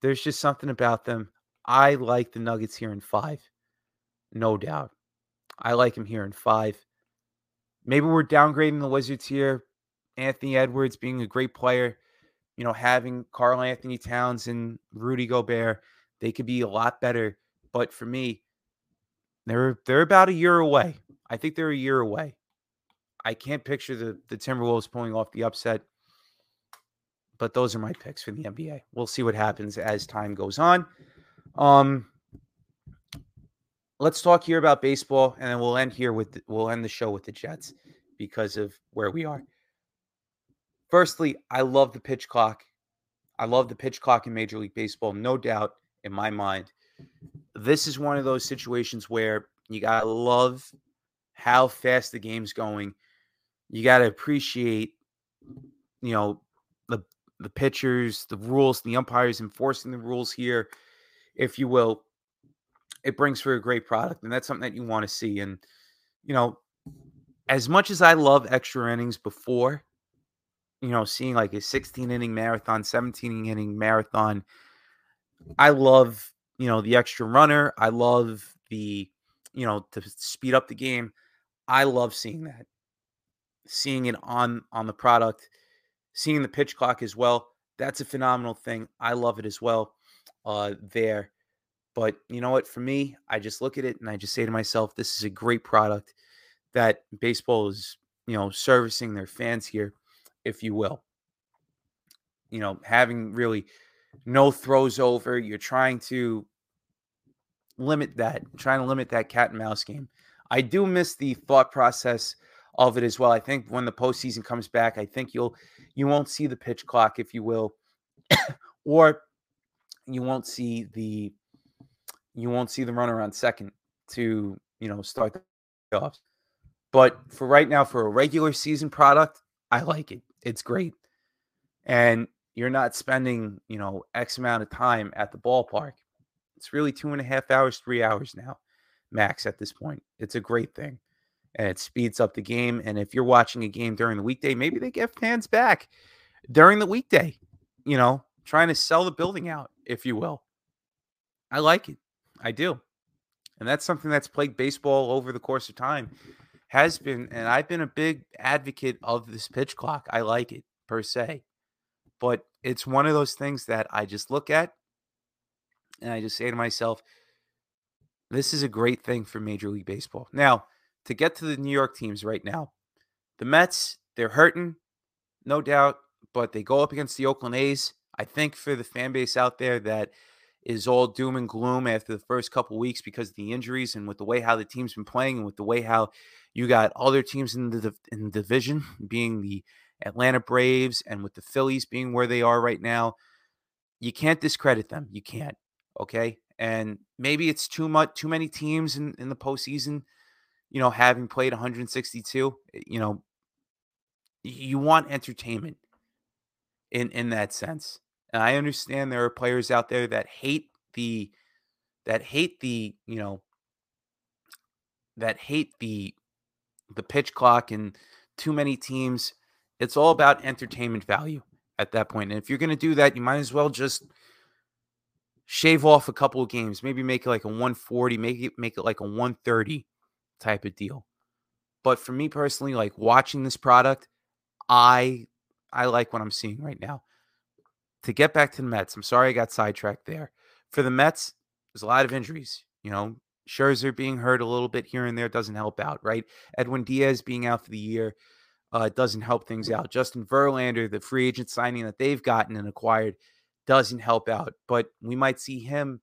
There's just something about them. I like the Nuggets here in five, no doubt. I like them here in five. Maybe we're downgrading the Wizards here. Anthony Edwards being a great player, you know, having Karl-Anthony Towns and Rudy Gobert they could be a lot better. But for me, they're they're about a year away. I think they're a year away. I can't picture the the Timberwolves pulling off the upset. But those are my picks for the NBA. We'll see what happens as time goes on. Um let's talk here about baseball and then we'll end here with we'll end the show with the Jets because of where we are. Firstly, I love the pitch clock. I love the pitch clock in Major League Baseball, no doubt in my mind. This is one of those situations where you got to love how fast the game's going. You got to appreciate, you know, the the pitchers, the rules, the umpires enforcing the rules here, if you will. It brings for a great product, and that's something that you want to see. And you know, as much as I love extra innings before, you know, seeing like a 16 inning marathon, 17 inning marathon, I love, you know, the extra runner. I love the, you know, to speed up the game. I love seeing that. Seeing it on on the product, seeing the pitch clock as well. That's a phenomenal thing. I love it as well. Uh there. But you know what? For me, I just look at it and I just say to myself, this is a great product that baseball is, you know, servicing their fans here, if you will. You know, having really no throws over. You're trying to limit that, trying to limit that cat and mouse game. I do miss the thought process of it as well. I think when the postseason comes back, I think you'll you won't see the pitch clock, if you will, or you won't see the you won't see the runner on second to you know start the playoffs. But for right now, for a regular season product, I like it. It's great, and you're not spending you know X amount of time at the ballpark. It's really two and a half hours, three hours now, max at this point. It's a great thing and it speeds up the game. And if you're watching a game during the weekday, maybe they get fans back during the weekday, you know, trying to sell the building out, if you will. I like it. I do. And that's something that's plagued baseball over the course of time. Has been, and I've been a big advocate of this pitch clock. I like it per se. But it's one of those things that I just look at and I just say to myself, this is a great thing for Major League Baseball. Now, to get to the New York teams right now. The Mets, they're hurting, no doubt, but they go up against the Oakland A's. I think for the fan base out there that is all doom and gloom after the first couple weeks because of the injuries and with the way how the team's been playing and with the way how you got other teams in the in the division being the Atlanta Braves and with the Phillies being where they are right now, you can't discredit them. You can't. Okay. And maybe it's too much too many teams in, in the postseason you know, having played 162, eh, you know, you want entertainment in in that sense. And I understand there are players out there that hate the that hate the, you know, that hate the the pitch clock and too many teams. It's all about entertainment value at that point. And if you're going to do that, you might as well just shave off a couple of games, maybe make it like a 140, make it make it like a 130 type of deal. But for me personally, like watching this product, I I like what I'm seeing right now. To get back to the Mets, I'm sorry I got sidetracked there. For the Mets, there's a lot of injuries. You know, Scherzer being hurt a little bit here and there doesn't help out, right? Edwin Diaz being out for the year uh, doesn't help things out. Justin Verlander, the free agent signing that they've gotten and acquired, doesn't help out. But we might see him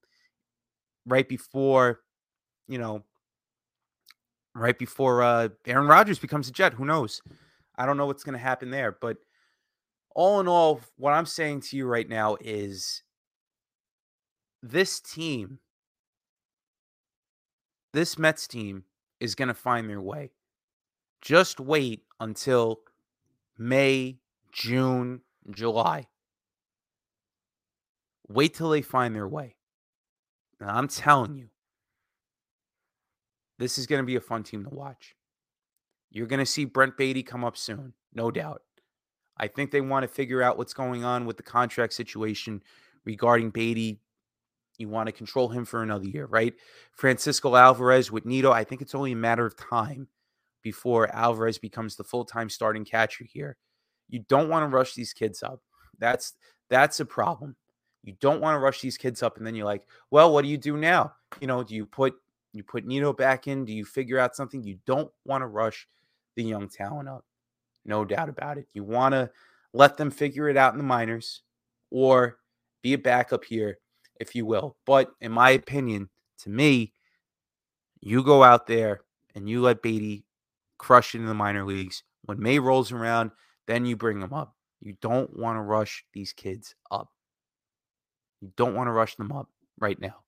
right before, you know, right before uh, Aaron Rodgers becomes a Jet. Who knows? I don't know what's going to happen there. But all in all, what I'm saying to you right now is this team, this Mets team is going to find their way. Just wait until May, June, July. Wait till they find their way. And I'm telling you, this is going to be a fun team to watch. You're going to see Brett Baty come up soon, no doubt. I think they want to figure out what's going on with the contract situation regarding Baty. You want to control him for another year, right? Francisco Alvarez with Nido, I think it's only a matter of time before Alvarez becomes the full-time starting catcher here. You don't want to rush these kids up. That's that's a problem. You don't want to rush these kids up and then you're like, "Well, what do you do now?" You know, do you put you put Nido back in? Do you figure out something? You don't want to rush the young talent up. No doubt about it. You want to let them figure it out in the minors or be a backup here, if you will. But in my opinion, to me, you go out there and you let Baty crush it in the minor leagues. When May rolls around, then you bring them up. You don't want to rush these kids up. You don't want to rush them up right now.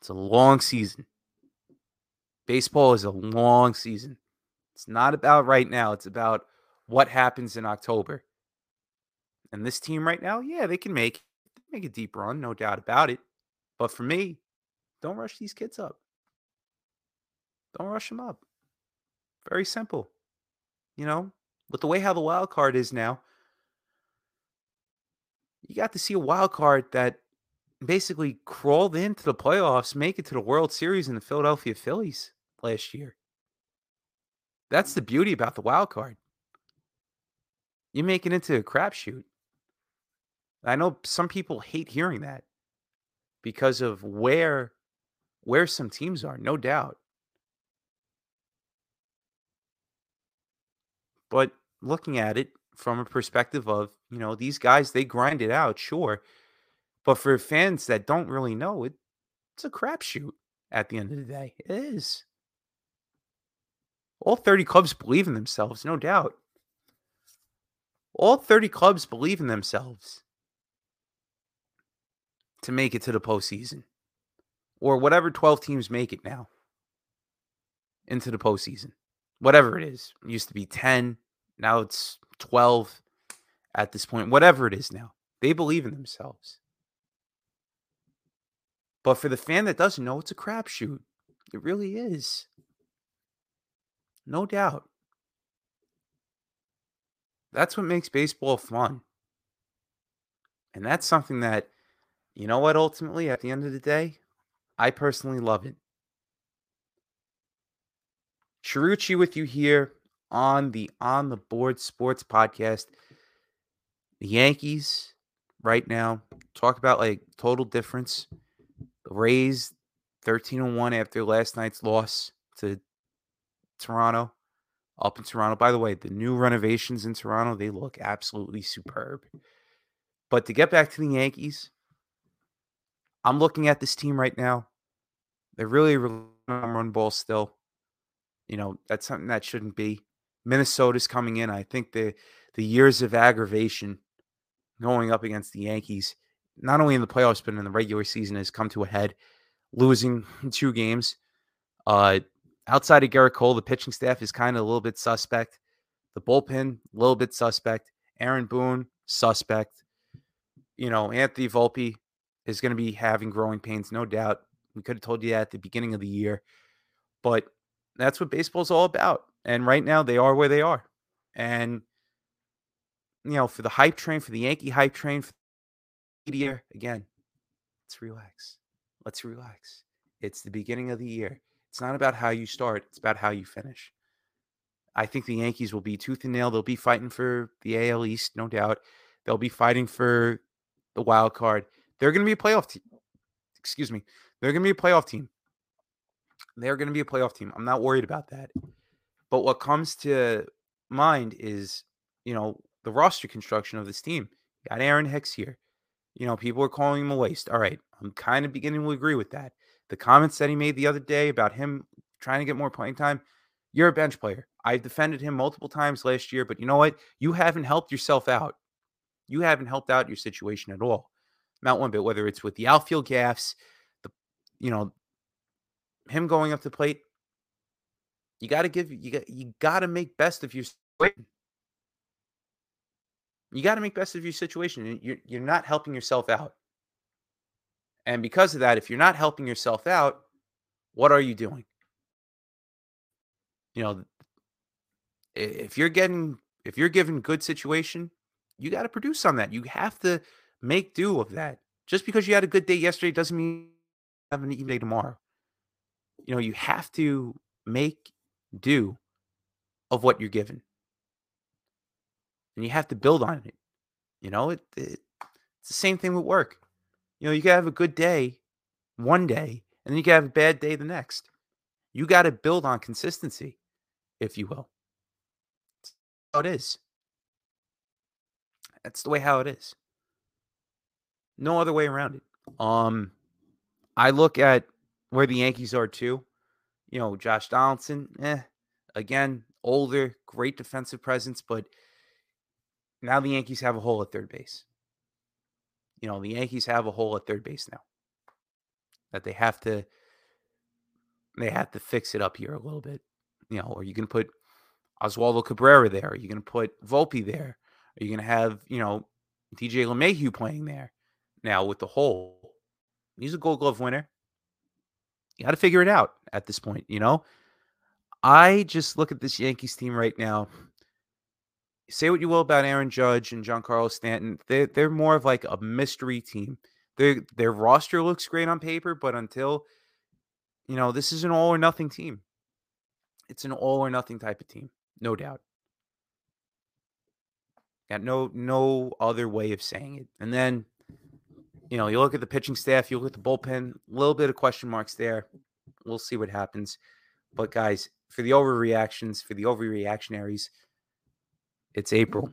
It's a long season. Baseball is a long season. It's not about right now, it's about what happens in October. And this team right now, yeah, they can make make a deep run, no doubt about it. But for me, don't rush these kids up. Don't rush them up. Very simple. You know, with the way how the wild card is now, you got to see a wild card that basically crawled into the playoffs, make it to the World Series in the Philadelphia Phillies last year. That's the beauty about the wild card. You make it into a crapshoot. I know some people hate hearing that because of where where some teams are, no doubt. But looking at it from a perspective of, you know, these guys, they grind it out, sure. But for fans that don't really know, it, it's a crapshoot at the end of the day. It is. All 30 clubs believe in themselves, no doubt. All 30 clubs believe in themselves to make it to the postseason. Or whatever 12 teams make it now into the postseason. Whatever it is. It used to be 10. Now it's 12 at this point. Whatever it is now. They believe in themselves. But for the fan that doesn't know, it's a crapshoot. It really is. No doubt. That's what makes baseball fun. And that's something that, you know what, ultimately, at the end of the day, I personally love it. Chiarucci with you here on the On the Board Sports Podcast. The Yankees right now talk about like total difference. The Rays 13 1 after last night's loss to Toronto up in Toronto. By the way, the new renovations in Toronto, they look absolutely superb. But to get back to the Yankees, I'm looking at this team right now. They're really run ball still. You know, that's something that shouldn't be. Minnesota's coming in. I think the the years of aggravation going up against the Yankees, not only in the playoffs but in the regular season, has come to a head. Losing two games. Uh, outside of Gerrit Cole, the pitching staff is kind of a little bit suspect. The bullpen, a little bit suspect. Aaron Boone, suspect. You know, Anthony Volpe is going to be having growing pains, no doubt. We could have told you that at the beginning of the year, but that's what baseball's all about. And right now, they are where they are. And, you know, for the hype train, for the Yankee hype train, for the media, again, let's relax. Let's relax. It's the beginning of the year. It's not about how you start, it's about how you finish. I think the Yankees will be tooth and nail. They'll be fighting for the AL East, no doubt. They'll be fighting for the wild card. They're going to be a playoff team. Excuse me. They're going to be a playoff team. They're going to be a playoff team. I'm not worried about that. But what comes to mind is, you know, the roster construction of this team. You got Aaron Hicks here. You know, people are calling him a waste. All right. I'm kind of beginning to agree with that. The comments that he made the other day about him trying to get more playing time, you're a bench player. I've defended him multiple times last year, but you know what? You haven't helped yourself out. You haven't helped out your situation at all. Not one bit, whether it's with the outfield gaffs, the you know, him going up the plate. You got to give you got you got to make best of your situation. You got to make best of your situation. You're you're not helping yourself out. And because of that, if you're not helping yourself out, what are you doing? You know, if you're getting if you're given good situation, you got to produce on that. You have to make do of that. Just because you had a good day yesterday doesn't mean have an even day tomorrow. You know, you have to make do of what you're given. And you have to build on it. You know, it, it it's the same thing with work. You know, you can have a good day one day, and then you can have a bad day the next. You got to build on consistency, if you will. That's how it is. That's the way how it is. No other way around it. Um, I look at where the Yankees are too. You know, Josh Donaldson, eh, again, older, great defensive presence, but now the Yankees have a hole at third base you know, the Yankees have a hole at third base now that they have to they have to fix it up here a little bit. You know, are you going to put Oswaldo Cabrera there? Are you going to put Volpe there? Are you going to have, you know, DJ LeMahieu playing there now with the hole? He's a gold glove winner. You got to figure it out at this point, you know? I just look at this Yankees team right now say what you will about Aaron Judge and Giancarlo Stanton, they're they're more of like a mystery team. Their their roster looks great on paper, but until you know, this is an all or nothing team. It's an all or nothing type of team, no doubt. Got no no other way of saying it. And then, you know, you look at the pitching staff, you look at the bullpen, a little bit of question marks there. We'll see what happens. But guys, for the overreactions, for the overreactionaries, it's April.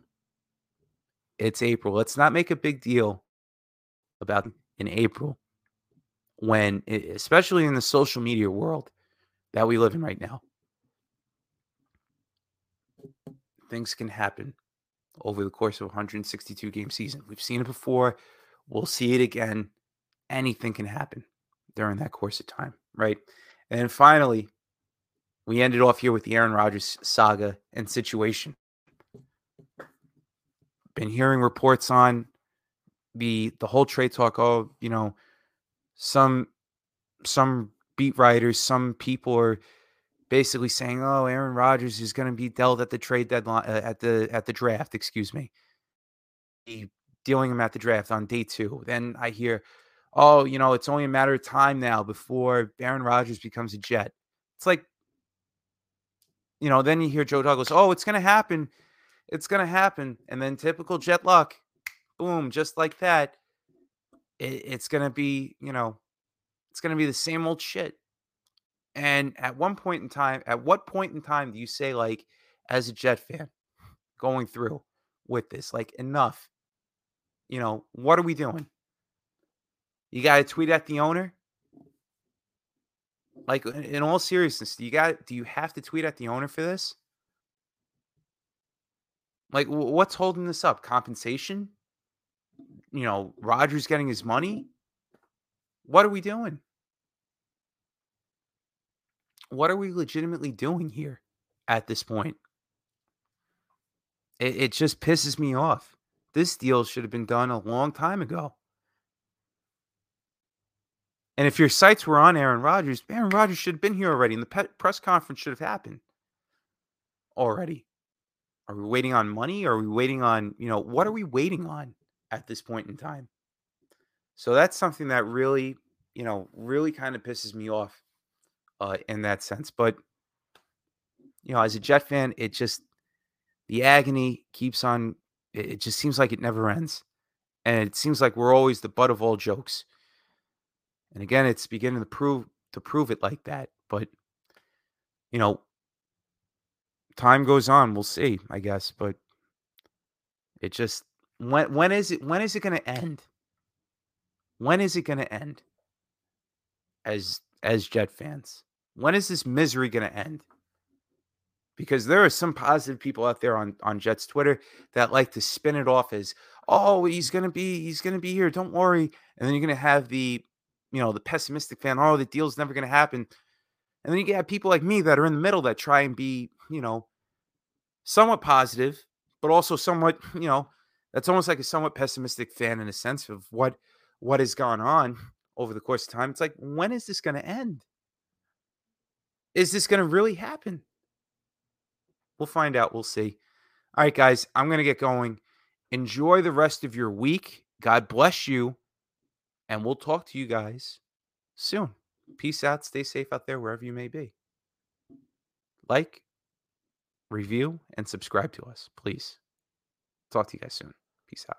It's April. Let's not make a big deal about in April when, especially in the social media world that we live in right now. things can happen over the course of a 162 game season. We've seen it before. We'll see it again. Anything can happen during that course of time, right? And then finally, we ended off here with the Aaron Rodgers saga and situation. Been hearing reports on the the whole trade talk. Oh, you know, some some beat writers, some people are basically saying, "Oh, Aaron Rodgers is going to be dealt at the trade deadline uh, at the at the draft." Excuse me, dealing him at the draft on day two. Then I hear, "Oh, you know, it's only a matter of time now before Aaron Rodgers becomes a Jet." It's like, you know, then you hear Joe Douglas, "Oh, it's going to happen, it's going to happen," and then typical Jet luck, boom, just like that. It, it's going to be, you know, it's going to be the same old shit. And at one point in time, at what point in time do you say, like, as a Jet fan going through with this, like, enough? You know, what are we doing? You got to tweet at the owner? Like, in all seriousness, do you got, do you have to tweet at the owner for this? Like, what's holding this up? Compensation? You know, Rodgers getting his money? What are we doing? what are we legitimately doing here at this point? It, it just pisses me off. This deal should have been done a long time ago. And if your sights were on Aaron Rodgers, Aaron Rodgers should have been here already, and the pe- press conference should have happened already. Are we waiting on money? Are we waiting on, you know, what are we waiting on at this point in time? So that's something that really, you know, really kind of pisses me off uh, in that sense. But you know, as a Jet fan, it just the agony keeps on. It just seems like it never ends, and it seems like we're always the butt of all jokes. And again, it's beginning to prove to prove it like that. But you know, time goes on. We'll see, I guess. But it just when when is it when is it going to end? When is it going to end? As as Jet fans. When is this misery going to end? Because there are some positive people out there on, on Jets Twitter that like to spin it off as, oh, he's gonna be he's gonna be here. Don't worry. And then you're gonna have the, you know, the pessimistic fan, oh, the deal's never gonna happen. And then you get people like me that are in the middle that try and be, you know, somewhat positive, but also somewhat, you know, that's almost like a somewhat pessimistic fan in a sense of what what has gone on over the course of time. It's like, when is this going to end? Is this going to really happen? We'll find out. We'll see. All right, guys, I'm going to get going. Enjoy the rest of your week. God bless you. And we'll talk to you guys soon. Peace out. Stay safe out there wherever you may be. Like, review, and subscribe to us, please. Talk to you guys soon. Peace out.